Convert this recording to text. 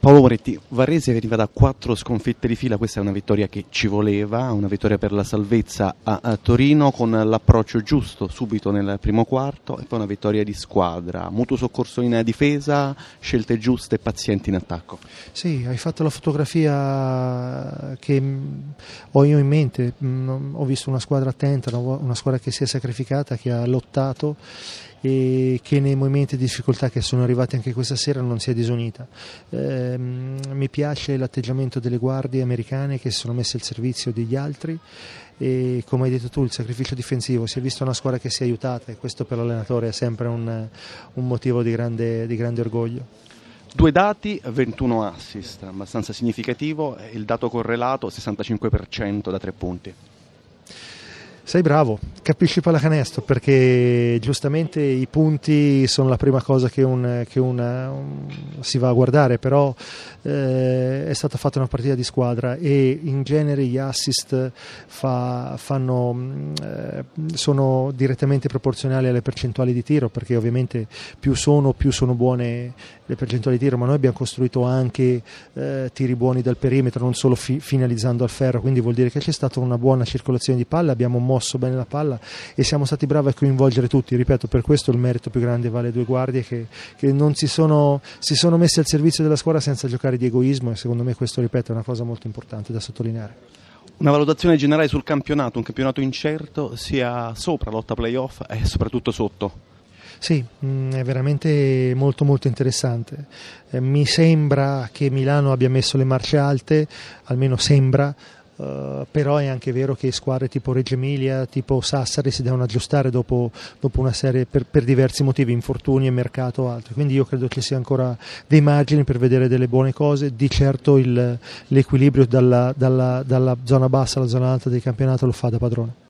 Paolo Moretti, Varese veniva da quattro sconfitte di fila, questa è una vittoria che ci voleva, una vittoria per la salvezza a, Torino con l'approccio giusto subito nel primo quarto e poi una vittoria di squadra, mutuo soccorso in difesa, scelte giuste e pazienti in attacco. Sì, hai fatto la fotografia che ho io in mente, ho visto una squadra attenta, una squadra che si è sacrificata, che ha lottato e che nei momenti di difficoltà che sono arrivati anche questa sera non si è disunita. Eh, mi piace l'atteggiamento delle guardie americane che si sono messe al servizio degli altri e come hai detto tu il sacrificio difensivo, si è visto una squadra che si è aiutata e questo per l'allenatore è sempre un, un motivo di grande, di grande orgoglio. Due dati, 21 assist, abbastanza significativo, il dato correlato 65% da tre punti. Sei bravo, capisci pallacanestro perché giustamente i punti sono la prima cosa che, un, che una, un, si va a guardare, però eh, è stata fatta una partita di squadra e in genere gli assist fa, fanno, eh, sono direttamente proporzionali alle percentuali di tiro perché ovviamente più sono più sono buone le percentuali di tiro, ma noi abbiamo costruito anche eh, tiri buoni dal perimetro, non solo fi- finalizzando al ferro, quindi vuol dire che c'è stata una buona circolazione di palla, abbiamo mosso bene la palla e siamo stati bravi a coinvolgere tutti, ripeto, per questo il merito più grande vale due guardie che, che non si sono, si sono messi al servizio della squadra senza giocare di egoismo e secondo me questo, ripeto, è una cosa molto importante da sottolineare. Una valutazione generale sul campionato, un campionato incerto sia sopra lotta playoff e soprattutto sotto. Sì, mm, è veramente molto molto interessante. Eh, mi sembra che Milano abbia messo le marce alte, almeno sembra, Uh, però è anche vero che squadre tipo Reggio Emilia, tipo Sassari si devono aggiustare dopo, dopo una serie per, per, diversi motivi, infortuni e mercato o. Quindi io credo ci sia ancora dei margini per vedere delle buone cose. Di certo il, l'equilibrio dalla, dalla, dalla zona bassa alla zona alta del campionato lo fa da padrone.